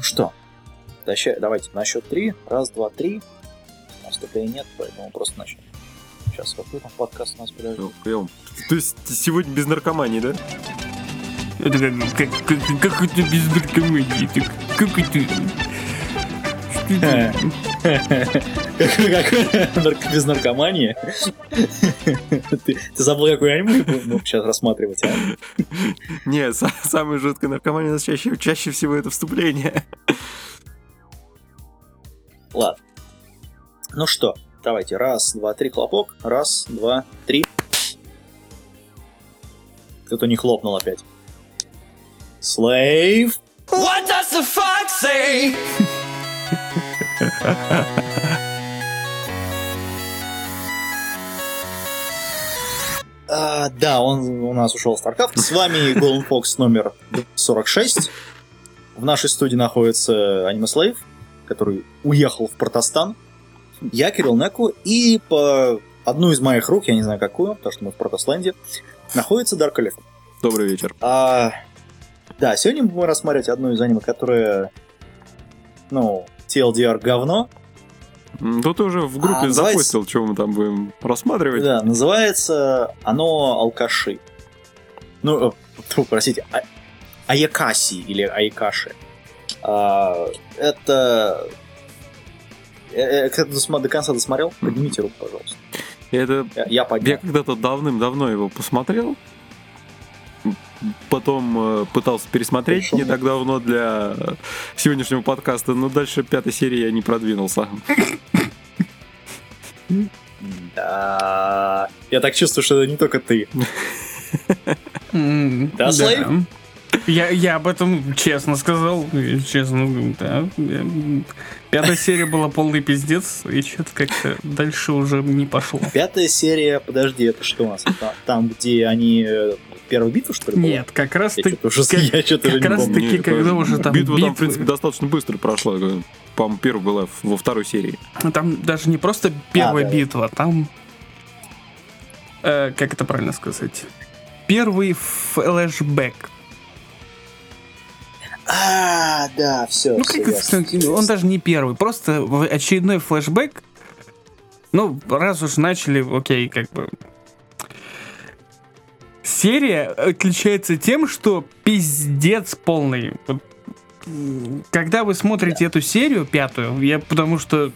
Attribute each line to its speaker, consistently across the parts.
Speaker 1: Ну что, давайте на счет три. Раз, два, три. Наступления нет, поэтому просто начнем. Сейчас, какой там подкаст у нас, подожди.
Speaker 2: Ну, То есть сегодня без наркомании, да?
Speaker 3: Это как, как, как, как это без наркомании? Как это?
Speaker 1: Без наркомании? Ты забыл, какую аниме мы сейчас рассматривать, а?
Speaker 2: Не, самая жуткая наркомания у нас чаще, чаще всего это вступление.
Speaker 1: Ладно. Ну что, давайте. Раз, два, три, хлопок. Раз, два, три. Кто-то не хлопнул опять. Slave. What does the fuck say? А, да, он у нас ушел в StarCraft. С вами Golden Fox номер 46. В нашей студии находится Аниме Слейв, который уехал в Протостан. Я Кирилл Неку, и по одну из моих рук, я не знаю какую, потому что мы в Протосланде, находится Дарк Олег.
Speaker 2: Добрый вечер.
Speaker 1: А, да, сегодня мы будем рассматривать одну из аниме, которая, ну, TLDR говно.
Speaker 2: Ну, ты уже в группе а, называется... запустил, что мы там будем рассматривать.
Speaker 1: Да, называется оно «Алкаши». Ну, э, фу, простите, а... Аякаси или Аякаши. А, это... Э, э, кто до конца досмотрел? Поднимите руку, пожалуйста.
Speaker 2: Это... Я, я, я когда-то давным-давно его посмотрел потом э, пытался пересмотреть Хорошо. не так давно для сегодняшнего подкаста, но дальше пятой серии я не продвинулся.
Speaker 1: Да. Я так чувствую, что это не только ты. Да, Слейв?
Speaker 3: Я, я об этом честно сказал, честно, да. Пятая серия была полный пиздец, и что-то как-то дальше уже не пошло.
Speaker 1: Пятая серия, подожди, это что у нас? Там, где они э, первую битву, что ли?
Speaker 3: Нет, как раз таки.
Speaker 1: Я что-то
Speaker 3: Как раз таки, когда уже там.
Speaker 2: Битва там, в принципе, достаточно быстро прошла. По-моему, первая была во второй серии.
Speaker 3: Ну, там даже не просто первая а, битва, там. Э, как это правильно сказать? Первый флешбэк.
Speaker 1: А, да, все. Ну, все
Speaker 3: как, он даже не первый, просто очередной флешбэк. Ну, раз уж начали, окей, как бы серия отличается тем, что пиздец полный. когда вы смотрите эту серию, пятую, я потому что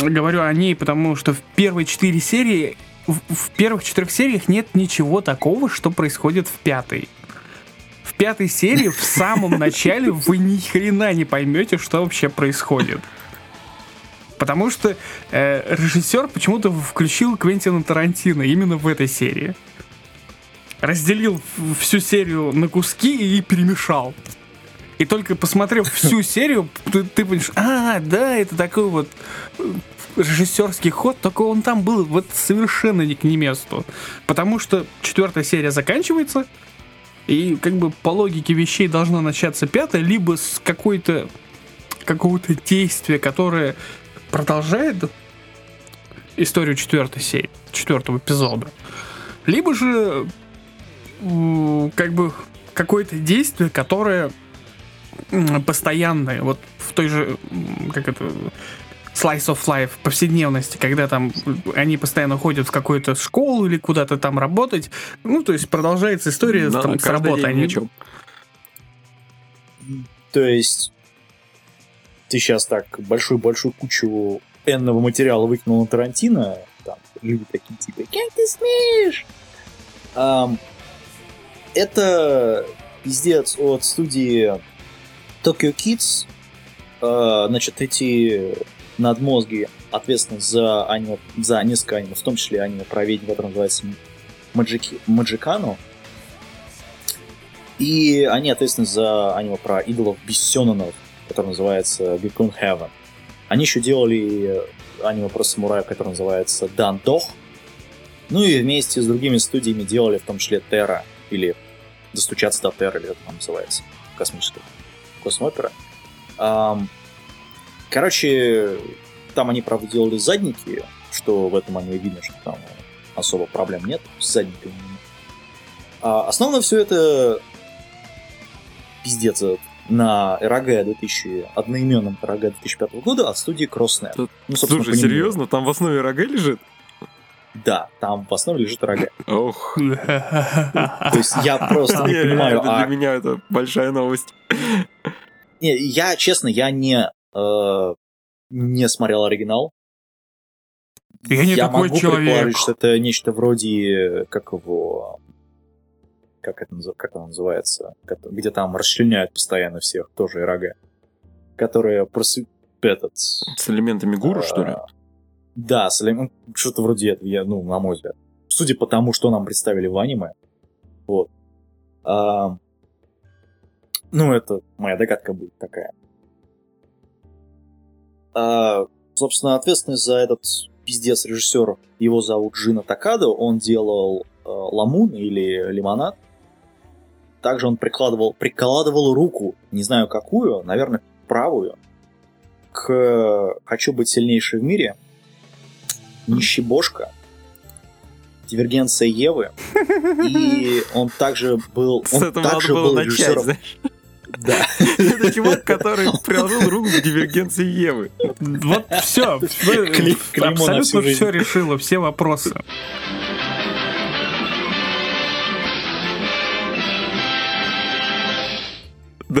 Speaker 3: говорю о ней, потому что в первые четыре серии, в, в первых четырех сериях нет ничего такого, что происходит в пятой. В пятой серии, в самом начале, вы ни хрена не поймете, что вообще происходит. Потому что э, режиссер почему-то включил Квентина Тарантино именно в этой серии разделил всю серию на куски и перемешал. И только посмотрев всю серию, ты, ты понимаешь, а, да, это такой вот э, режиссерский ход, только он там был вот совершенно не к не месту. Потому что четвертая серия заканчивается, и как бы по логике вещей должна начаться пятая, либо с какой-то какого-то действия, которое продолжает историю четвертой серии, четвертого эпизода. Либо же как бы какое-то действие, которое постоянное, вот в той же, как это, slice of life, повседневности, когда там они постоянно ходят в какую-то школу или куда-то там работать. Ну, то есть продолжается история Но там, с работой. Они...
Speaker 1: То есть ты сейчас так большую-большую кучу энного материала выкинул на Тарантино, там люди такие типа «Как ты смеешь?» um, это пиздец от студии Tokyo Kids. А, значит, эти надмозги ответственны за аниме, за несколько аниме, в том числе аниме про ведьм, которое называется Маджики, Маджикану. И они ответственны за аниме про идолов Бессенонов, которое называется Gekun Heaven. Они еще делали аниме про самурая, которое называется Дан Дох. Ну и вместе с другими студиями делали в том числе Терра или достучаться до Терра, или как там называется, космическая космопера. Короче, там они, правда, делали задники, что в этом аниме видно, что там особо проблем нет с задниками. А основное все это пиздец на РГ 2000, одноименном РГ 2005 года от студии CrossNet. Ну,
Speaker 2: Слушай, серьезно? Там в основе рога лежит?
Speaker 1: Да, там в основе лежит РГ.
Speaker 2: Ох.
Speaker 1: То есть я просто не понимаю,
Speaker 2: реально,
Speaker 1: а
Speaker 2: Для меня это большая новость.
Speaker 1: Не, я, честно, я не, э, не смотрел оригинал.
Speaker 3: Я не такой
Speaker 1: могу
Speaker 3: человек.
Speaker 1: предположить, что это нечто вроде, как его, как это, как оно называется, где там расчленяют постоянно всех, тоже РГ, которые просве- этот...
Speaker 2: С элементами гуру, что ли?
Speaker 1: Да, с элем- что-то вроде этого, я, ну, на мой взгляд. Судя по тому, что нам представили в аниме. Вот. А, ну, это моя догадка будет такая. А, собственно, ответственный за этот пиздец режиссер, его зовут Джина Такадо, он делал э, Ламун или Лимонад. Также он прикладывал, прикладывал руку, не знаю какую, наверное, правую, к «Хочу быть сильнейшей в мире», «Нищебошка», «Дивергенция Евы», и он также был... Он также был режиссером... Да.
Speaker 2: Это чувак, который приложил руку к дивергенции Евы.
Speaker 3: Вот все. Абсолютно все решило, все вопросы.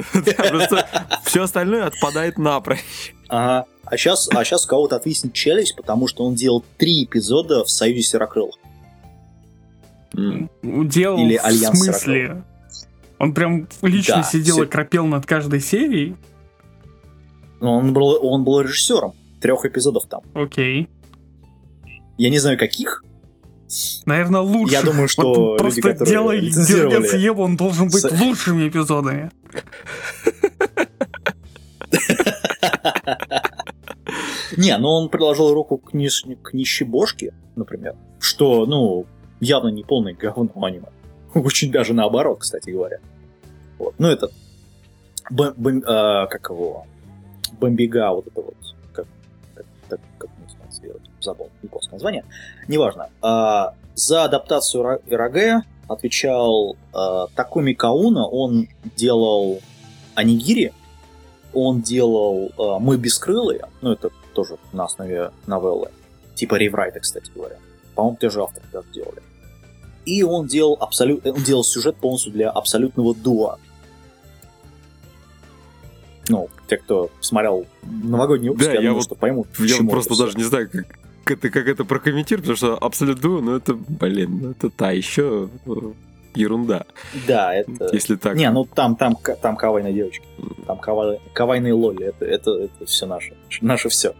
Speaker 2: Просто все остальное отпадает напрочь.
Speaker 1: Ага. А сейчас, а сейчас у кого-то отвиснет челюсть, потому что он делал три эпизода в Союзе Серокрылых.
Speaker 2: М.
Speaker 3: Делал
Speaker 1: Или
Speaker 3: в
Speaker 1: Альянс
Speaker 3: смысле. Он прям лично
Speaker 1: Да,
Speaker 3: сидел
Speaker 1: все-
Speaker 3: и кропел над каждой серией.
Speaker 1: Он был, он был режиссером трех эпизодов там.
Speaker 3: Окей.
Speaker 1: Я не знаю каких.
Speaker 3: Наверное, лучше.
Speaker 1: Я думаю, что
Speaker 3: Вот
Speaker 1: люди,
Speaker 3: просто делай Дивергенция Евы, он должен быть
Speaker 1: С-
Speaker 3: лучшими эпизодами.
Speaker 1: Не, ну он приложил руку к, ниш- к нищебошке, например, что, ну, явно не полное говно аниме. Очень даже наоборот, кстати говоря. Вот. Ну, это... Б- б- а, как его? Бомбига, вот это вот. Вот забыл японское название. Неважно. А, за адаптацию Ра- РГ отвечал а, Такуми Кауна. Он делал Анигири, он делал э, «Мы бескрылые», ну, это тоже на основе новеллы, типа реврайта, кстати говоря. По-моему, те же авторы даже делали. И он делал, абсолют... он делал сюжет полностью для абсолютного дуа. Ну, те, кто смотрел новогодний выпуск,
Speaker 2: Да,
Speaker 1: я,
Speaker 2: я
Speaker 1: думаю,
Speaker 2: вот-
Speaker 1: что поймут,
Speaker 2: Я
Speaker 1: чему
Speaker 2: просто
Speaker 1: это
Speaker 2: даже не знаю, как это, как это прокомментировать, потому что Duo, ну это, блин, ну это та еще э, ерунда,
Speaker 1: Да, это...
Speaker 2: если так.
Speaker 1: Не, ну там, там, там кавайные девочки, там кавай... кавайные лоли, это, это, это все наше, наше все.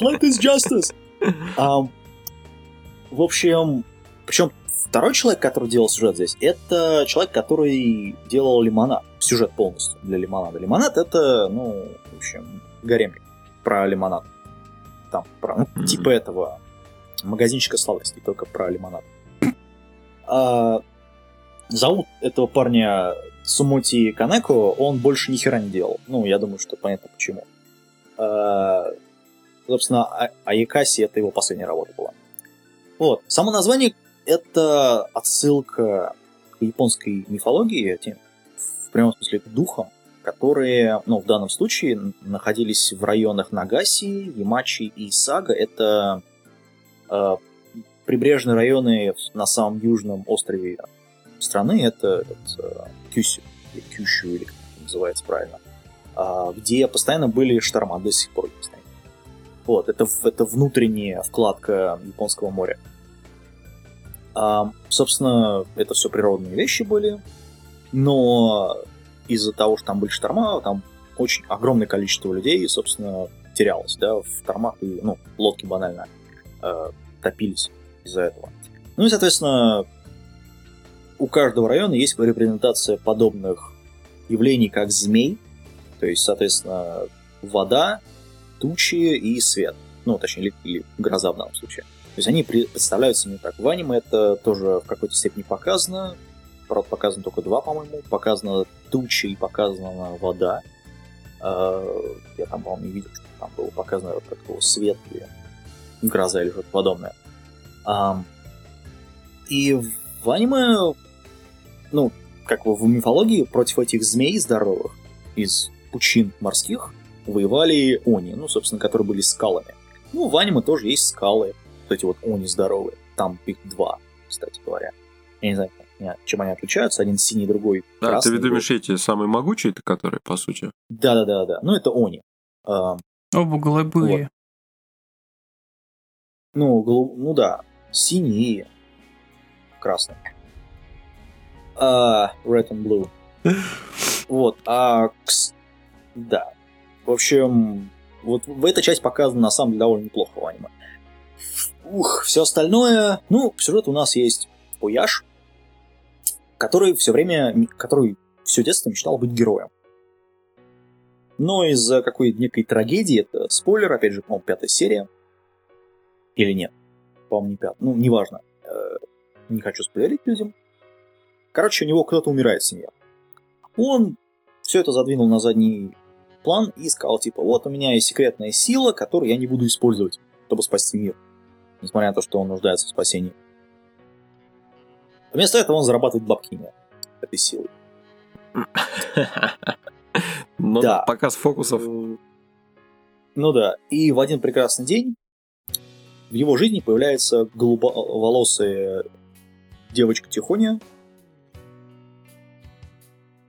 Speaker 1: Flight is justice! Ам, в общем, причем второй человек, который делал сюжет здесь, это человек, который делал лимонад, сюжет полностью для лимонада. Лимонад это, ну, в общем, гаремник про лимонад. Там, про, ну,
Speaker 2: Мгм.
Speaker 1: типа этого магазинчика сладостей, только про лимонад. А, зовут этого парня Сумути Канеко, он больше ни хера не делал. Ну, я думаю, что понятно почему. А, собственно, А- Аякаси это его последняя работа была. Вот. Само название это отсылка к японской мифологии, тем- в прямом смысле к духам, которые, ну, в данном случае находились в районах Нагаси, Ямачи и Сага. Это э, прибрежные районы на самом южном острове страны. Это, этот, э, Кюсю, или Кющу, или как это называется правильно. А, где постоянно были шторма, до сих пор. Вот, это, это внутренняя вкладка Японского моря. А, собственно, это все природные вещи были, но из-за того, что там были шторма, там очень огромное количество людей, собственно, терялось, да, в штормах, и, ну, лодки банально э, топились из-за этого. Ну и, соответственно, у каждого района есть репрезентация подобных явлений, как змей, то есть, соответственно, вода, тучи и свет. Ну, точнее, или, гроза в данном случае. То есть они представляются мне так. В аниме это тоже в какой-то степени показано. Правда, показано только два, по-моему. Показано тучи и показана вода. Э, Я там, по-моему, видел, что там было показано такого свет или гроза или что-то подобное. Ам, И в аниме, ну, как в мифологии, против этих змей здоровых из пучин морских воевали они, ну, собственно, которые были скалами. Ну, в аниме тоже есть скалы, вот эти вот они здоровые. Там их два, кстати говоря. Я не знаю, чем они отличаются. Один синий, другой
Speaker 2: да, красный. ты думаешь, эти самые могучие, которые, по сути?
Speaker 1: Да-да-да, да. Ну, это они.
Speaker 3: А, Оба голубые. Вот.
Speaker 1: Ну, голуб... ну да, синие, красные. Uh, red and blue. вот, а, да. В общем, вот в эта часть показана на самом деле довольно неплохо в аниме. Ух, все остальное... Ну, сюжет у нас есть Ояш, который все время, который все детство мечтал быть героем. Но из-за какой некой трагедии, это спойлер, опять же, по-моему, пятая серия, или нет, по-моему, не пятая, ну, неважно, э, не хочу спойлерить людям. Короче, у него кто-то умирает в семье. Он все это задвинул на задний план и сказал, типа, вот у меня есть секретная сила, которую я не буду использовать, чтобы спасти мир. Несмотря на то, что он нуждается в спасении. Вместо этого он зарабатывает бабки этой силой.
Speaker 2: Ну, да. показ фокусов.
Speaker 1: Ну да. И в один прекрасный день в его жизни появляется голубоволосая девочка Тихоня,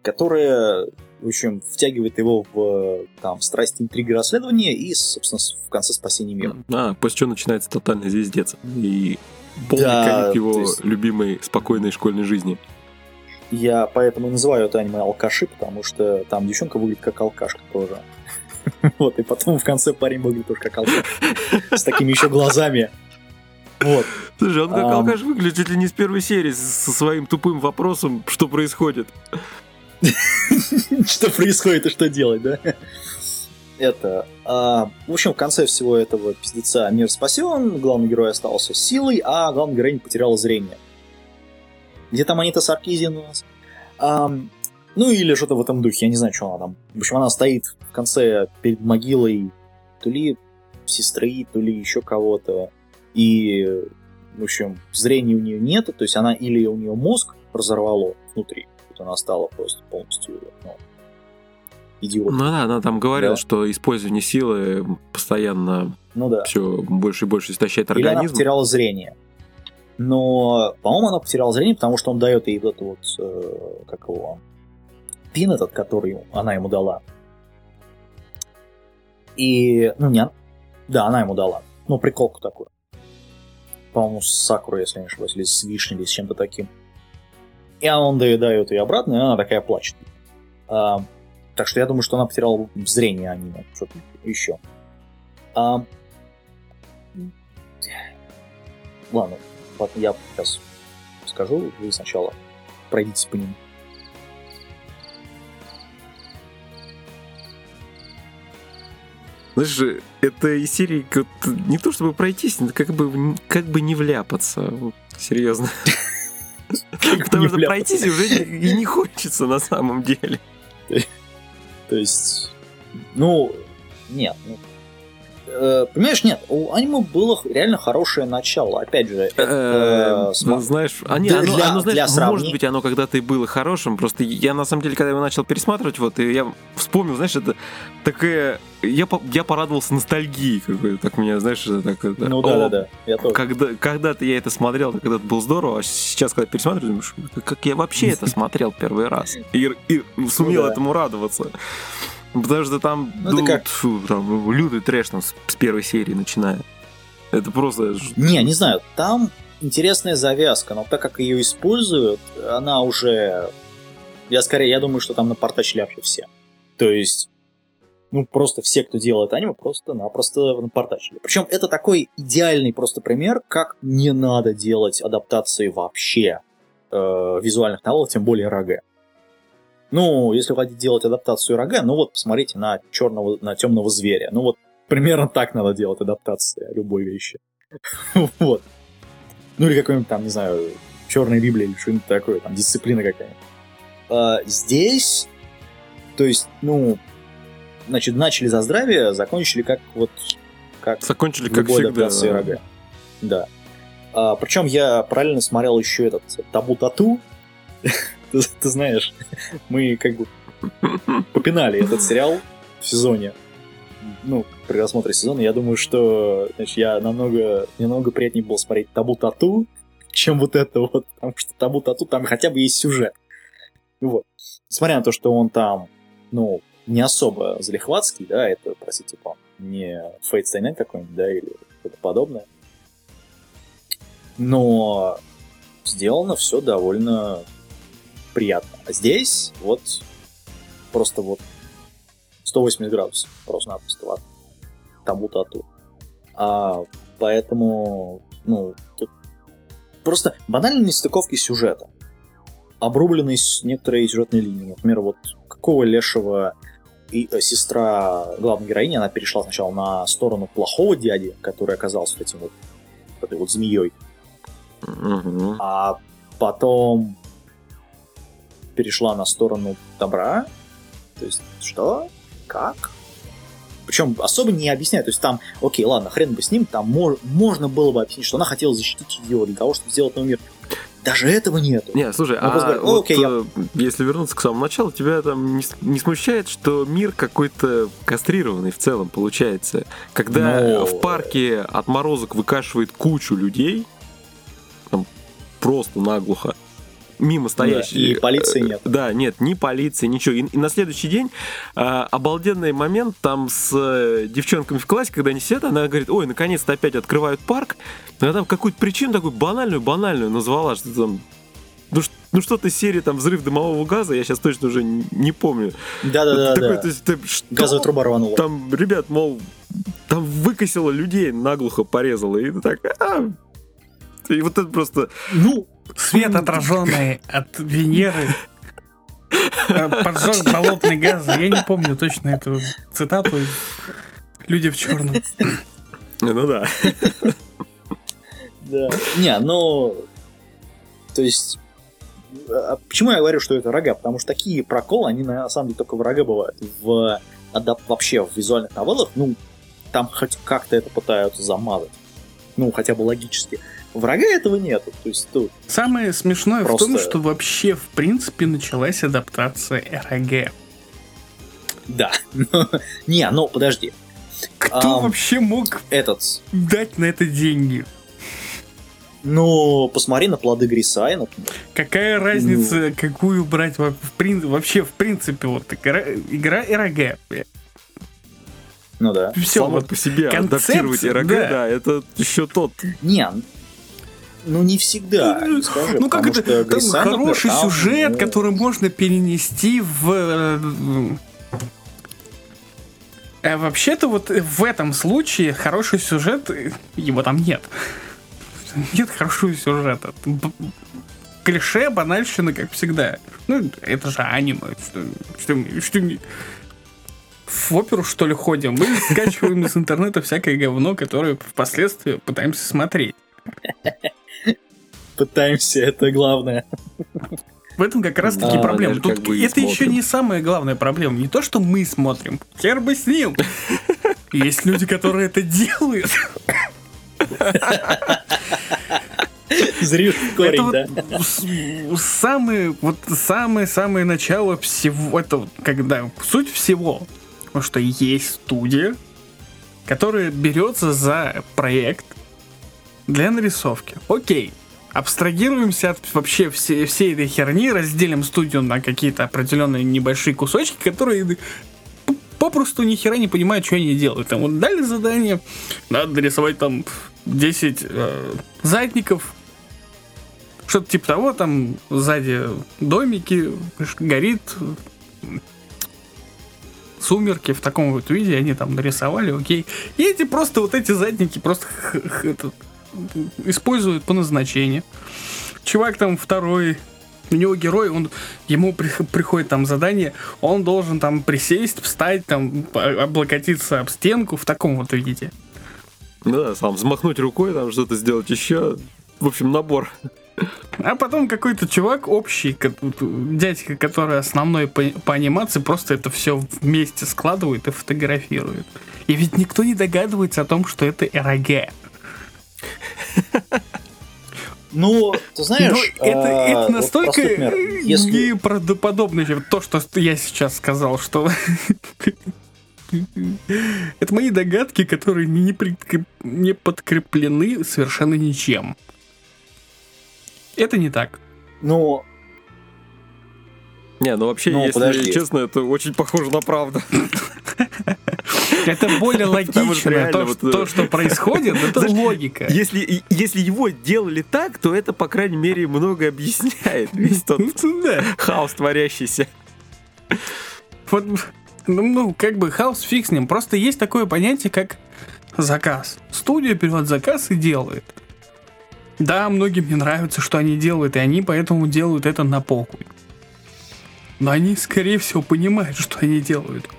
Speaker 1: которая, в общем, втягивает его в там, страсть интриги расследования и, собственно, в конце спасения мира.
Speaker 2: А, после чего начинается тотальный звездец. И полный да, конец его есть... любимой спокойной школьной жизни.
Speaker 1: Я поэтому называю это аниме алкаши, потому что там девчонка выглядит как алкашка тоже. Вот, и потом в конце парень выглядит тоже как алкаш. С такими еще глазами. Вот.
Speaker 2: Слушай, он как а... алкаш выглядит чуть ли не с первой серии, со своим тупым вопросом, что происходит.
Speaker 1: Что происходит и что делать, да? Это. А, в общем, в конце всего этого пиздеца мир спасен, главный герой остался силой, а главный герой потерял зрение. Где там Анита Саркизин у нас? А, ну или что-то в этом духе, я не знаю, что она там. В общем, она стоит в конце перед могилой то ли сестры, то ли еще кого-то. И, в общем, зрения у нее нет, то есть она или у нее мозг разорвало внутри, то она стала просто полностью ну, идиотом.
Speaker 2: Ну да, она там говорила, да. что использование силы постоянно ну, да. все больше и больше истощает организм. Или она
Speaker 1: потеряла зрение. Но, по-моему, она потеряла зрение, потому что он дает ей вот этот вот, э, как его, пин этот, который она ему дала. И, ну, не, да, она ему дала. Ну, приколку такую. По-моему, с сакурой, если не ошибаюсь, или с вишней, или с чем-то таким. И он доедает ее обратно, и она такая плачет. Так что я думаю, что она потеряла зрение, а не что-то еще. А, ладно, я сейчас скажу, вы сначала пройдитесь по нему.
Speaker 2: Знаешь, это из серии вот, не то чтобы пройтись, но как бы, как бы не вляпаться. Серьезно. Потому что пройтись уже и не хочется на самом деле.
Speaker 1: То есть, ну, нет, ну, Э, понимаешь, нет, у аниме было реально хорошее начало. Опять же, это,
Speaker 2: э, ну, знаешь, они, для, оно, оно, знаешь, для может быть, оно когда-то и было хорошим. Просто я на самом деле, когда его начал пересматривать, вот, и я вспомнил, знаешь, это такая я, я порадовался ностальгии какой-то, так меня, знаешь, так
Speaker 1: Ну да, да, да,
Speaker 2: я тоже. Когда, когда-то я это смотрел, когда это было здорово, а сейчас, когда пересматриваю, думаешь, как я вообще это смотрел первый раз и, и сумел ну, этому радоваться. Потому что там, ну, ну как? Фу, там лютый трэш там с, с первой серии начиная. Это просто...
Speaker 1: Не, не знаю, там интересная завязка, но так как ее используют, она уже... Я скорее, я думаю, что там напортачили вообще все. То есть, ну, просто все, кто делает аниме, просто-напросто напортачили. Причем это такой идеальный просто пример, как не надо делать адаптации вообще э, визуальных новелл, тем более РГ. Ну, если хотите делать адаптацию рога, ну вот посмотрите на черного, на темного зверя. Ну вот примерно так надо делать адаптация любой вещи. вот. Ну или какой-нибудь там, не знаю, черная Библия или что-нибудь такое, там дисциплина какая-нибудь. А, здесь, то есть, ну, значит, начали за здравие, закончили как вот как
Speaker 2: закончили как всегда. Да.
Speaker 1: Рога. Да. А, причем я параллельно смотрел еще этот табу тату ты, ты знаешь, мы как бы попинали этот сериал в сезоне. Ну, при рассмотре сезона, я думаю, что значит, я намного, намного приятнее было смотреть Табу Тату, чем вот это вот, потому что Табу Тату там хотя бы есть сюжет. Вот. Несмотря на то, что он там, ну, не особо залихватский, да, это, простите, по не Fate Stay Night какой-нибудь, да, или что-то подобное. Но сделано все довольно приятно. А здесь вот просто вот 180 градусов просто-напросто от тому-то оттуда. А, поэтому, ну, тут просто банальные нестыковки сюжета. Обрубленные некоторые сюжетные линии. Например, вот какого лешего и э, сестра главной героини, она перешла сначала на сторону плохого дяди, который оказался вот этим вот этой вот змеей.
Speaker 2: Мгм.
Speaker 1: А потом перешла на сторону добра. То есть, что? Как? Причем особо не объясняют. То есть там, окей, ладно, хрен бы с ним, там мож- можно было бы объяснить, что она хотела защитить ее для того, чтобы сделать новый мир. Даже этого нету.
Speaker 2: Не, слушай,
Speaker 1: Ну,
Speaker 2: а
Speaker 1: говорю,
Speaker 2: вот,
Speaker 1: окей, я-
Speaker 2: э, если вернуться к самому началу, тебя там не, не смущает, что мир какой-то кастрированный в целом получается? Когда
Speaker 1: Ну,
Speaker 2: в парке отморозок выкашивает кучу людей, там просто наглухо, мимо стоящие.
Speaker 1: и полиции нет.
Speaker 2: Да, нет, ни полиции, ничего. И, и на следующий день а, обалденный момент там с э, девчонками в классе, когда они сидят, она говорит, ой, наконец-то опять открывают парк. Она там какую-то причину такую банальную-банальную назвала, что там ну, ну что-то из серии там взрыв дымового газа, я сейчас точно уже не помню.
Speaker 1: Да-да-да.
Speaker 2: Такой,
Speaker 1: да.
Speaker 2: то есть, ты что?
Speaker 1: Газовая труба рванула.
Speaker 2: Там, ребят, мол, там выкосило людей, наглухо порезало. И ты так, «А». И вот это просто...
Speaker 1: Ну,
Speaker 3: Свет, отраженный от Венеры, э, поджег болотный газ. Я не помню точно эту цитату. Люди в черном.
Speaker 2: Ну да.
Speaker 1: Да. Не, ну... То есть... а Почему я говорю, что это рога? Потому что такие проколы, они на самом деле только в рога бывают. В адап- вообще в визуальных новеллах, ну, там хоть как-то это пытаются замазать. Ну, хотя бы логически. Врага этого нету. То есть тут
Speaker 3: Самое смешное в том,
Speaker 1: Просто-
Speaker 3: что вообще, в принципе, началась адаптация РГ.
Speaker 1: Да. Не, ну подожди.
Speaker 3: Кто
Speaker 1: Ам.
Speaker 3: вообще мог
Speaker 1: Этот.
Speaker 3: дать на это деньги?
Speaker 1: Ну, посмотри на плоды Грисай, например.
Speaker 3: Какая
Speaker 1: Ну.
Speaker 3: разница, какую брать в прин- вообще, в принципе, вот игра, игра РГ.
Speaker 1: Ну да.
Speaker 3: Все,
Speaker 2: Само
Speaker 3: вот
Speaker 2: по себе
Speaker 3: концепция,
Speaker 2: адаптировать РГ,
Speaker 3: да.
Speaker 2: да. это еще тот.
Speaker 1: Не, ну не всегда,
Speaker 3: Ну,
Speaker 1: не скажи,
Speaker 3: Ну как это? Там
Speaker 1: Грисай, например,
Speaker 3: хороший
Speaker 1: там,
Speaker 3: сюжет,
Speaker 1: ну,
Speaker 3: который можно перенести в... э, Вообще-то вот в этом случае хороший сюжет, его там нет. Нет хорошего сюжета. Клише, банальщина, как всегда. Ну, это же аниме. Что, что, что в оперу, что ли, ходим? Мы скачиваем из интернета всякое говно, которое впоследствии пытаемся смотреть.
Speaker 1: Пытаемся, это главное.
Speaker 3: В этом как раз таки
Speaker 2: Да,
Speaker 3: проблема. Тут
Speaker 2: как бы
Speaker 3: это еще не самая главная проблема. Не то, что мы смотрим. Хер бы с ним. Есть люди, которые это делают.
Speaker 1: Зришь корень,
Speaker 3: это
Speaker 1: да?
Speaker 3: вот самое, вот самое-самое начало всего, это когда суть всего, потому что есть студия, которая берется за проект для нарисовки. Окей, абстрагируемся от вообще все, всей этой херни, разделим студию на какие-то определенные небольшие кусочки, которые попросту ни хера не понимают, что они делают. Там вот дали задание, надо нарисовать там 10 э, задников, что-то типа того, там сзади домики, горит, сумерки в таком вот виде, они там нарисовали, окей. И эти просто вот эти задники просто этот, используют по назначению. Чувак там второй, у него герой, он, ему при- приходит там задание, он должен там присесть, встать, там, облокотиться об стенку в таком вот виде.
Speaker 2: Да, сам взмахнуть рукой, там что-то сделать еще. В общем, набор.
Speaker 3: А потом какой-то чувак общий, дядька, который основной по, по анимации, просто это все вместе складывает и фотографирует. И ведь никто не догадывается о том, что это РГ.
Speaker 1: Ну, ты знаешь,
Speaker 3: ну, это,
Speaker 1: а,
Speaker 3: это настолько
Speaker 1: вот пример, если...
Speaker 3: неправдоподобно, чем то, что я сейчас сказал, что это мои догадки, которые не, прикреп... не подкреплены совершенно ничем. Это не так.
Speaker 1: Ну,
Speaker 2: не, ну вообще, ну, если подожди. честно, это очень похоже на правду.
Speaker 3: Это более логично. То, вот, то, что происходит, это знаешь, логика.
Speaker 2: Если, если его делали так, то это, по крайней мере, много объясняет. Весь тот хаос творящийся.
Speaker 3: Вот, ну, ну, как бы хаос фиг с ним. Просто есть такое понятие, как заказ. Студия берет заказ и делает. Да, многим не нравится, что они делают, и они поэтому делают это на похуй. Но они, скорее всего, понимают, что они делают.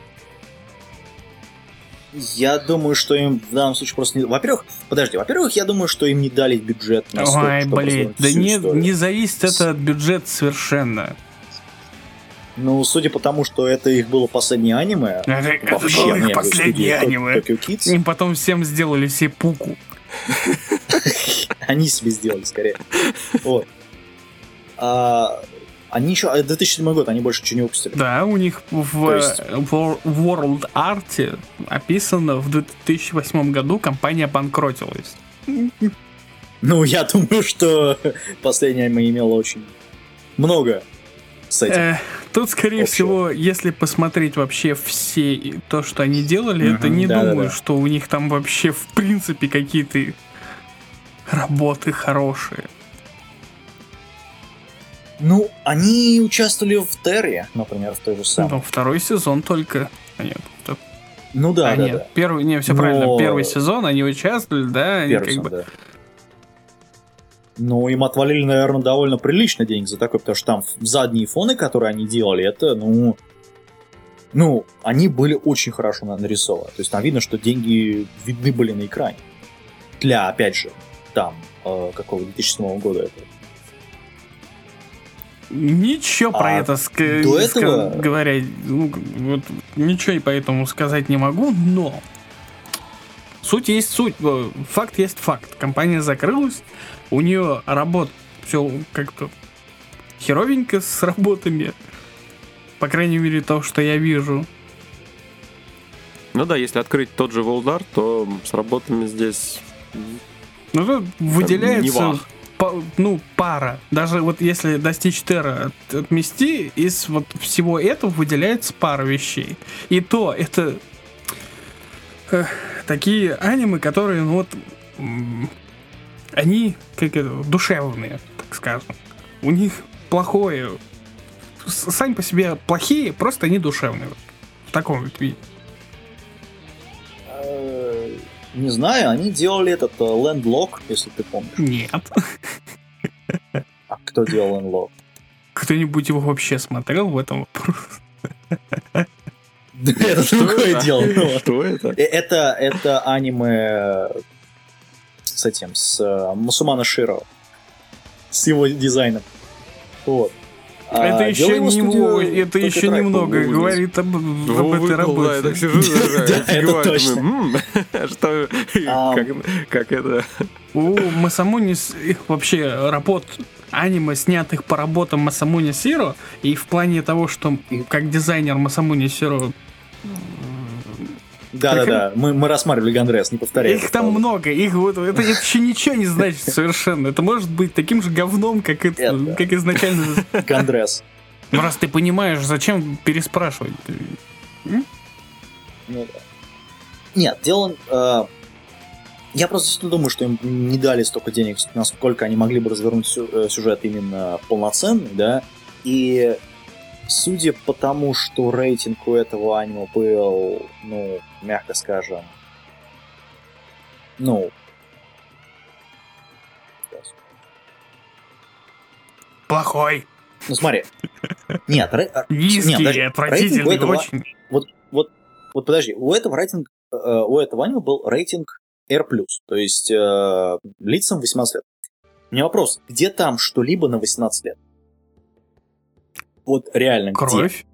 Speaker 1: Я думаю, что им в данном случае просто не... Во-первых, подожди, во-первых, я думаю, что им не дали бюджет
Speaker 3: на столько, Ой, блин, да не, не зависит это от бюджета совершенно.
Speaker 1: Ну, судя по тому, что это их было последнее аниме,
Speaker 3: это, вообще, это было их последнее аниме. Tokyo Kids. Им потом всем сделали все пуку.
Speaker 1: Они себе сделали, скорее. Вот. А, они еще, 2007 год, они больше ничего не выпустили.
Speaker 3: Да, у них в, есть... в World Art описано в 2008 году компания банкротилась.
Speaker 1: Ну, я думаю, что последняя мы имела очень много с этим. Э,
Speaker 3: тут, скорее общего. всего, если посмотреть вообще все то, что они делали, угу, это не да, думаю, да, да. что у них там вообще в принципе какие-то работы хорошие.
Speaker 1: Ну, они участвовали в Терре, например, в той же самой. Ну,
Speaker 3: второй сезон только. А нет,
Speaker 1: ну да, а, да,
Speaker 3: нет,
Speaker 1: да.
Speaker 3: Первый, не, все Но... правильно. Первый сезон они участвовали, да,
Speaker 1: они Первый
Speaker 3: как сезон, бы.
Speaker 1: Да. Ну, им отвалили, наверное, довольно прилично денег за такое, потому что там задние фоны, которые они делали, это, ну, ну, они были очень хорошо нарисованы. То есть там видно, что деньги видны были на экране. Для, опять же, там, э, какого 2007 года это
Speaker 3: Ничего а про это ск- до этого... говоря, ну, вот, ничего по этому сказать не могу, но суть есть суть, э, факт есть факт. Компания закрылась, у нее работа все как-то херовенько с работами, по крайней мере то, что я вижу.
Speaker 2: Ну да, если открыть тот же Волдар, то с работами здесь
Speaker 3: ну, тут выделяется ну, пара. Даже вот если достичь Терра отмести, из вот всего этого выделяется пара вещей. И то это э, такие анимы, которые, ну вот, они как это, душевные, так скажем. У них плохое, сами по себе плохие, просто они душевные. В таком вот виде.
Speaker 1: Не знаю, они делали этот uh, Landlock, если ты помнишь.
Speaker 3: Нет.
Speaker 1: А кто делал Landlock?
Speaker 3: Кто-нибудь его вообще смотрел в этом вопросе?
Speaker 1: Это другое дело.
Speaker 2: Что это? Э,
Speaker 1: это это аниме с этим, с э, Мусумана Широ. С его дизайном. Вот.
Speaker 3: А, это еще, не, это еще немного говорит об, об этой работе. Да, я так сижу,
Speaker 1: это точно.
Speaker 2: Что, как это?
Speaker 3: У Масамуни вообще работ аниме, снятых по работам Масамуни Сиро, и в плане того, что как дизайнер Масамуни Сиро
Speaker 1: да, да, да. Мы, мы рассматривали Гандрес, не повторяй.
Speaker 3: Их там много. Их вот это, это еще ничего не значит совершенно. Это может быть таким же говном, как, это, это. как изначально.
Speaker 1: Гандрес.
Speaker 3: Ну, раз ты понимаешь, зачем переспрашивать? Ну
Speaker 1: да. Нет, дело... Э, я просто думаю, что им не дали столько денег, насколько они могли бы развернуть э, сюжет именно полноценный, да, и Судя по тому, что рейтинг у этого аниме был, ну, мягко скажем, ну...
Speaker 3: Плохой.
Speaker 1: Ну смотри. Нет, ре...
Speaker 3: А, Низкий, нет, подожди, отвратительный, у этого... очень.
Speaker 1: Вот, вот, вот подожди, у этого рейтинг, э, у этого аниме был рейтинг R+, то есть э, лицам 18 лет. У меня вопрос, где там что-либо на 18 лет? Вот реально
Speaker 3: Кровь?
Speaker 1: Где?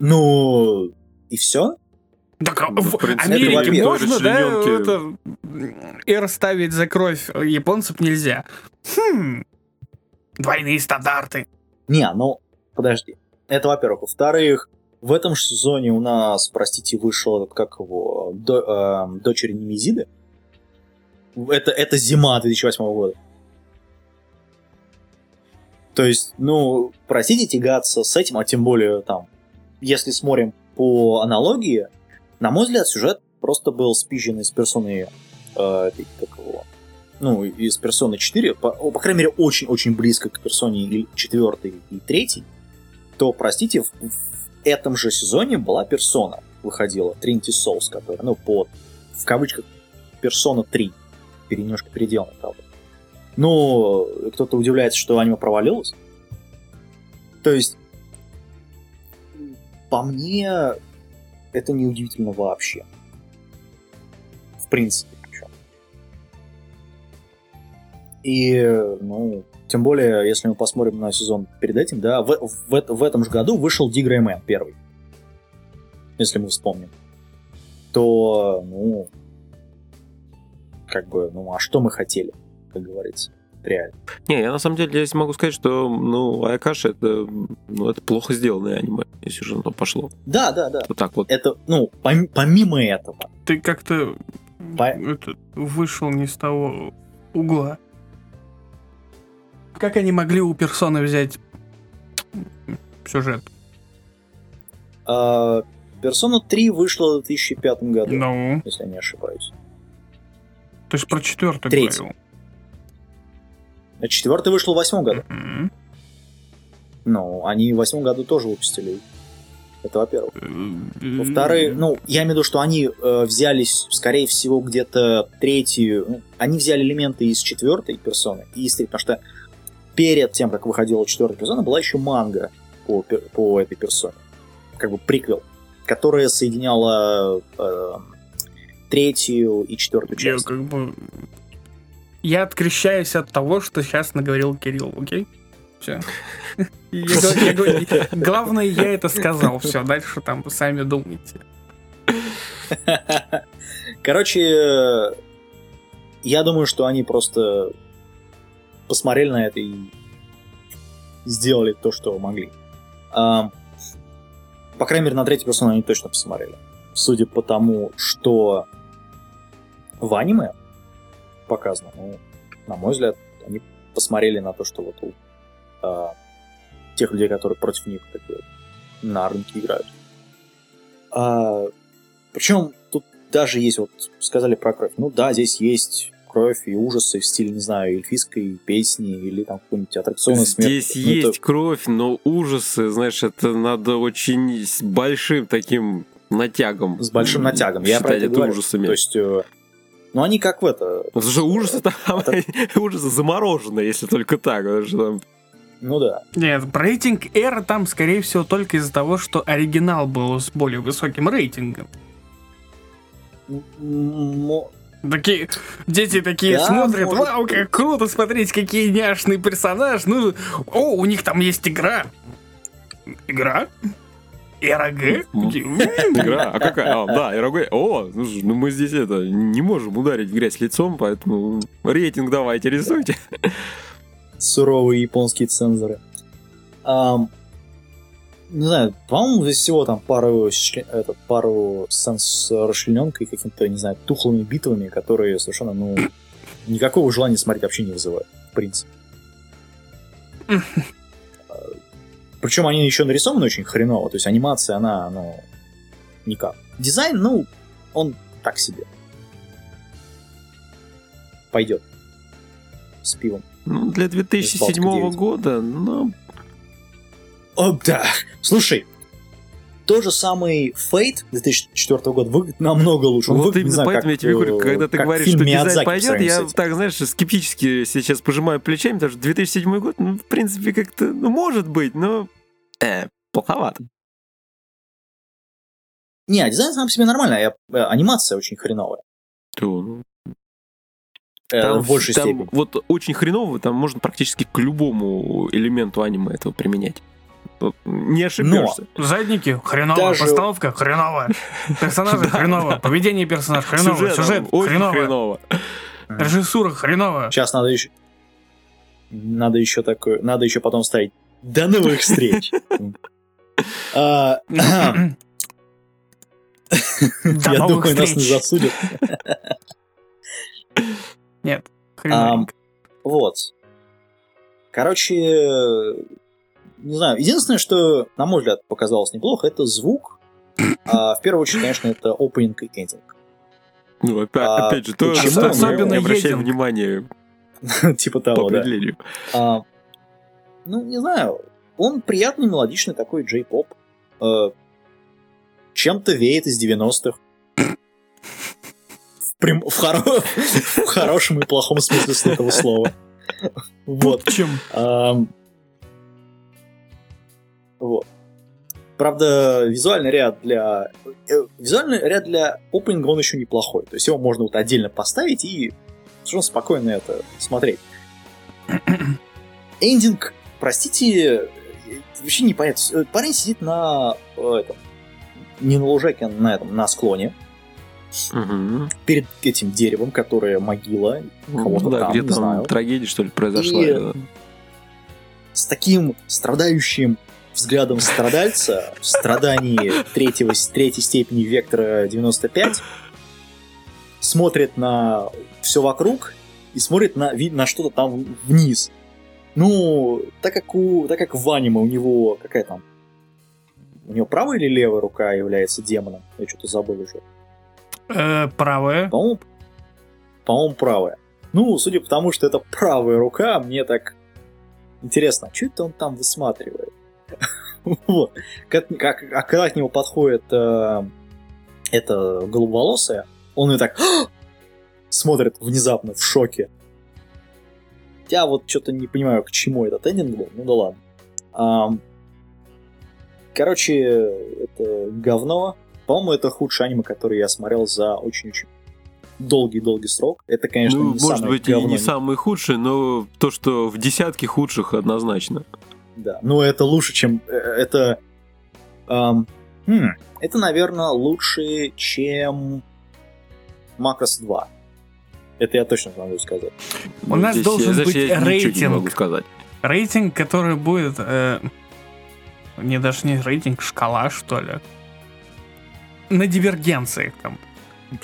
Speaker 1: Ну, и все?
Speaker 3: Так ну, в, в Америке можно, да, это, R ставить за кровь, японцев нельзя. Хм, двойные стандарты.
Speaker 1: Не, ну, подожди. Это, во-первых. Во-вторых, в этом же сезоне у нас, простите, вышел, как его, до, э, дочери Немезиды. Это, это зима 2008 года. То есть, ну, простите тягаться с этим, а тем более там, если смотрим по аналогии, на мой взгляд, сюжет просто был спизжен из персоны, э, как его, ну, из персоны 4, по, по крайней мере, очень-очень близко к персоне 4 и 3, то, простите, в, в этом же сезоне была персона, выходила, Trinity Souls, которая, ну, по, в кавычках, персона 3, немножко переделана, правда. Но кто-то удивляется, что аниме провалилось. То есть, по мне, это неудивительно вообще. В принципе, причем. И, ну, тем более, если мы посмотрим на сезон перед этим, да, в, в, в этом же году вышел Дигра Мэн первый. Если мы вспомним. То, ну, как бы, ну, а что мы хотели, как говорится, реально.
Speaker 2: Не, я на самом деле здесь могу сказать, что, ну, Аякаши это, ну, это плохо сделанное аниме, если же оно пошло.
Speaker 1: Да, да, да.
Speaker 2: Вот так вот.
Speaker 1: Это, ну, пом- помимо этого.
Speaker 3: Ты как-то По... это, вышел не с того угла. Как они могли у персоны взять сюжет?
Speaker 1: А, Персона 3 вышла в 2005 году,
Speaker 3: ну.
Speaker 1: если я не ошибаюсь.
Speaker 3: Ты же про четвертый
Speaker 1: говорил. А четвертый вышел в восьмом году.
Speaker 3: Mm-hmm.
Speaker 1: Ну, они в восьмом году тоже выпустили. Это во-первых. Во-вторых, ну, я имею в виду, что они э, взялись, скорее всего, где-то третью... Ну, они взяли элементы из четвертой персоны и из третьей, потому что перед тем, как выходила четвертая персона, была еще манга по, по этой персоне. Как бы приквел, которая соединяла э, третью и четвертую часть.
Speaker 3: Я как бы... Я открещаюсь от того, что сейчас наговорил Кирилл, окей? Все. Главное, я это сказал. Все, дальше там вы сами думайте.
Speaker 1: Короче, я думаю, что они просто посмотрели на это и сделали то, что могли. А, по крайней мере, на третью персону они точно посмотрели. Судя по тому, что в аниме показано, ну, на мой взгляд, они посмотрели на то, что вот у а, тех людей, которые против них как бы, на рынке играют. А, причем тут даже есть, вот сказали про кровь. Ну да, здесь есть кровь и ужасы в стиле, не знаю, эльфийской песни или там какой-нибудь аттракционной
Speaker 2: смерти. Здесь ну, есть это... кровь, но ужасы, знаешь, это надо очень с большим таким натягом.
Speaker 1: С большим натягом, я про это, говорю.
Speaker 2: ужасами.
Speaker 1: То есть, ну они как в это...
Speaker 2: Ну, слушай, ужасы там, ужасы заморожены, если только так.
Speaker 1: Ну да.
Speaker 3: Нет, рейтинг R там, скорее всего, только из-за того, что оригинал был с более высоким рейтингом. Такие, дети такие да, смотрят, может... вау, как круто смотреть, какие няшный персонаж. Ну, о, у них там есть игра. Игра? РГ?
Speaker 2: Игра? А какая? А, да, РГ. О, ну мы здесь это не можем ударить в грязь лицом, поэтому рейтинг давайте рисуйте.
Speaker 1: Суровые японские цензоры не знаю, по-моему, здесь всего там пару, этот, пару сцен с расчлененкой, какими-то, не знаю, тухлыми битвами, которые совершенно, ну, никакого желания смотреть вообще не вызывают, в принципе. Причем они еще нарисованы очень хреново, то есть анимация, она, ну, никак. Дизайн, ну, он так себе. Пойдет. С пивом.
Speaker 2: Ну, для 2007 года, ну,
Speaker 1: о, да. Слушай, то же самый Fate 2004 года выглядит намного лучше.
Speaker 2: Вот выглядит, именно поэтому как, я тебе говорю, когда ты говоришь, что дизайн пойдет, я так, знаешь, скептически сейчас пожимаю плечами, потому что 2007 год, ну, в принципе, как-то, ну, может быть, но э, плоховато.
Speaker 1: Не, а дизайн сам по себе нормальный, а э, анимация очень хреновая.
Speaker 2: То, ну,
Speaker 1: э, там, в большей
Speaker 2: там
Speaker 1: степени.
Speaker 2: Вот очень хреново, там можно практически к любому элементу аниме этого применять. Не ошибешься.
Speaker 3: Но задники хреново, Даже... постановка хреново, персонажи хреново, поведение персонажа хреново, сюжет хреново. хреново. Режиссура хреново.
Speaker 1: Сейчас надо еще... Надо еще такое... Надо еще потом ставить до новых встреч. А, Я думаю, нас не засудят.
Speaker 3: Нет,
Speaker 1: Вот. Короче, не знаю, единственное, что, на мой взгляд, показалось неплохо, это звук. А, в первую очередь, конечно, это opening и ending.
Speaker 2: Ну, опять, а, опять же, то, что особенно не обращаем внимания
Speaker 1: типа того, да. А, ну, не знаю, он приятный, мелодичный такой джей-поп. А, чем-то веет из 90-х. В, прям, в, хоро... в хорошем и плохом смысле этого слова. Вот.
Speaker 3: Чем?
Speaker 1: А, вот. Правда, визуальный ряд для... Э, визуальный ряд для опенинга, он еще неплохой. То есть его можно вот отдельно поставить и совершенно спокойно это смотреть. Эндинг, простите, вообще непонятно. Парень сидит на э, этом, не на лужайке, а на этом, на склоне.
Speaker 2: Угу.
Speaker 1: Перед этим деревом, которое могила
Speaker 2: кого-то да, там, где там трагедия, что ли, произошла. И.
Speaker 1: С таким страдающим взглядом страдальца в страдании третьего, третьей степени вектора 95 смотрит на все вокруг и смотрит на, на что-то там вниз. Ну, так как, у, так как в аниме у него какая там... У него правая или левая рука является демоном? Я что-то забыл уже.
Speaker 3: Э, правая.
Speaker 1: По-моему, по-моему, правая. Ну, судя по тому, что это правая рука, мне так интересно, что это он там высматривает? Вот. Как, как, а когда к нему подходит э, эта голубоволосая, он и так смотрит внезапно в шоке. Я вот что-то не понимаю, к чему этот эндинг был, ну да ладно. А, короче, это говно. По-моему, это худшее аниме, которое я смотрел за очень-очень долгий-долгий срок. Это, конечно,
Speaker 2: ну,
Speaker 1: не
Speaker 2: может
Speaker 1: самое
Speaker 2: быть, говно. и не самый худший, но то, что в десятке худших однозначно.
Speaker 1: Да, ну это лучше, чем... Э, это... Эм, хм, это, наверное, лучше, чем Макрос 2. Это я точно могу сказать.
Speaker 3: У нас Здесь должен я, быть я рейтинг. Не могу сказать. Рейтинг, который будет... Э, не даже не рейтинг, шкала, что ли. На дивергенции. Там.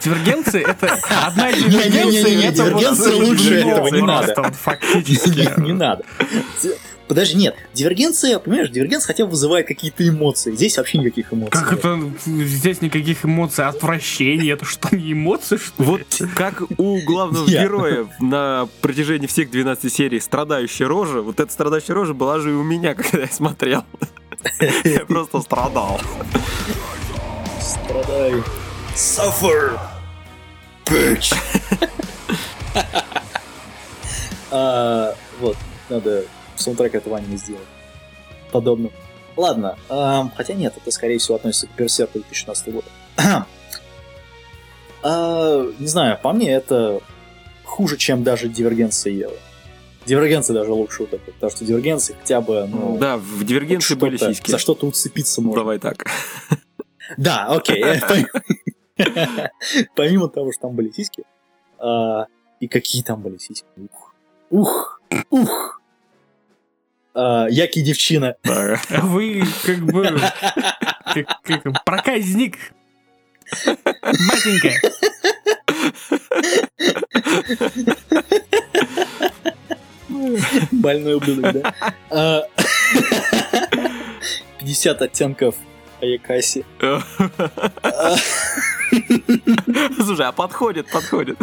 Speaker 3: Дивергенции это одна дивергенция.
Speaker 1: Дивергенция лучше этого не надо.
Speaker 3: Фактически.
Speaker 1: Не надо. Подожди, нет, дивергенция, понимаешь, дивергенция хотя бы вызывает какие-то эмоции. Здесь вообще никаких эмоций.
Speaker 3: Как нет. это? Здесь никаких эмоций, отвращение, это что, не эмоции, что
Speaker 2: Вот как у главного героя на протяжении всех 12 серий страдающая рожа, вот эта страдающая рожа была же и у меня, когда я смотрел. Я просто страдал.
Speaker 1: Страдаю. Suffer! Bitch! а, вот, надо саундтрек этого аниме сделать. Подобно. Ладно, эм, хотя нет, это скорее всего относится к Берсерку 2016 года. э, не знаю, по мне это хуже, чем даже Дивергенция Евы. Дивергенция даже лучше вот это, потому что Дивергенция хотя бы, ну...
Speaker 2: Да, в Дивергенции были сиськи.
Speaker 1: За что-то уцепиться можно.
Speaker 2: Давай так.
Speaker 1: Да, окей. Помимо того, что там были сиськи, а, и какие там были сиськи. Ух, ух, э, як и девчина.
Speaker 3: Вы как бы как, как, проказник. Батенька.
Speaker 1: Больной ублюдок, да? 50 а, оттенков Аякаси.
Speaker 2: Слушай, а подходит, подходит.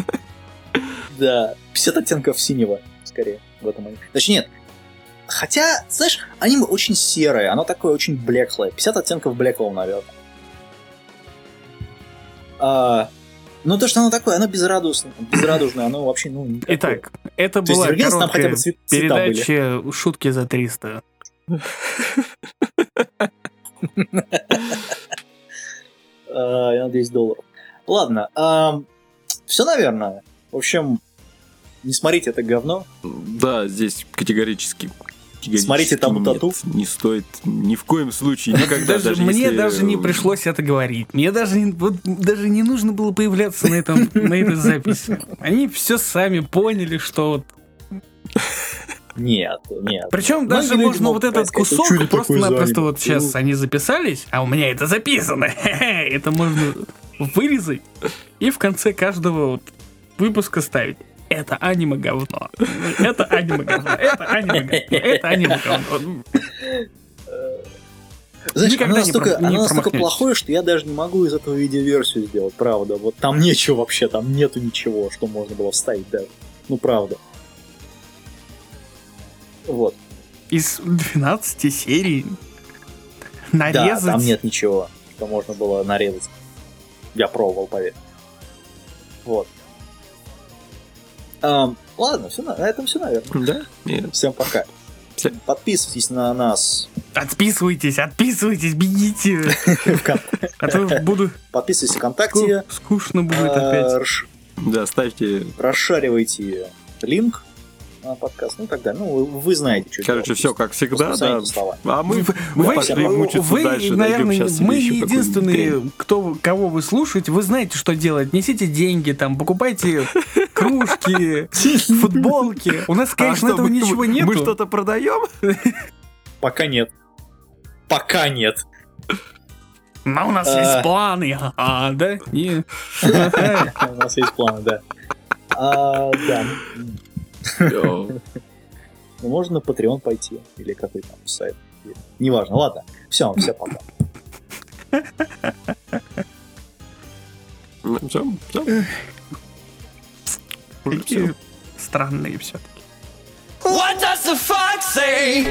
Speaker 1: Да, 50 оттенков синего, скорее, в этом аниме. Точнее, нет, Хотя, знаешь, аниме очень серое, оно такое очень блеклое. 50 оттенков блеклого, наверное. А, ну, то, что оно такое, оно безрадостное, безрадужное, оно вообще, ну, никакое.
Speaker 3: Итак, это была есть, короткая хотя бы цвет, передача были. «Шутки за 300».
Speaker 1: А, я надеюсь, долларов. Ладно, все, наверное. В общем, не смотрите это говно.
Speaker 2: Да, здесь категорически
Speaker 1: Смотрите там тату.
Speaker 2: Не стоит ни в коем случае, никогда.
Speaker 3: Даже, даже мне
Speaker 2: если...
Speaker 3: даже не пришлось это говорить. Мне даже, вот, даже не нужно было появляться на, этом, на этой записи. Они все сами поняли, что вот
Speaker 1: нет, нет.
Speaker 3: Причем даже можно вот этот кусок просто-напросто вот сейчас они записались, а у меня это записано. это можно вырезать и в конце каждого вот выпуска ставить. Это аниме говно. Это аниме говно. Это аниме говно. Это аниме говно.
Speaker 1: Знаешь, Никогда оно настолько, не, не оно настолько плохое, что я даже не могу из этого видеоверсию сделать, правда. Вот там нечего вообще, там нету ничего, что можно было вставить даже. Ну, правда. Вот.
Speaker 3: Из 12 серий нарезать...
Speaker 1: Да, там нет ничего, что можно было нарезать. Я пробовал, поверь. Вот. Um, ладно, все, на этом все, наверное.
Speaker 2: Да? Нет.
Speaker 1: Всем пока. Подписывайтесь на нас.
Speaker 3: Отписывайтесь, отписывайтесь, бегите. А то буду...
Speaker 1: Подписывайтесь ВКонтакте.
Speaker 3: Скучно будет опять.
Speaker 2: Да, ставьте...
Speaker 1: Расшаривайте линк подкаст, ну так далее. Ну, вы знаете, что
Speaker 2: Короче, все как всегда, да.
Speaker 3: Слова. А мы, мы вы, пошли мучиться вы, дальше. Наверное, мы единственные, кто, кого вы слушаете, вы знаете, что делать. Несите деньги, там, покупайте кружки, футболки. У нас, а конечно, этого ничего нет.
Speaker 2: Мы что-то продаем?
Speaker 1: Пока нет. Пока нет.
Speaker 3: Но у нас есть а. планы. А, да?
Speaker 1: Не. У нас есть планы, да. А, да. Ну, можно на Patreon пойти. Или какой там сайт. Неважно. Ладно. Все, все, пока.
Speaker 2: Все,
Speaker 3: все. Какие странные все-таки. What does the fox say?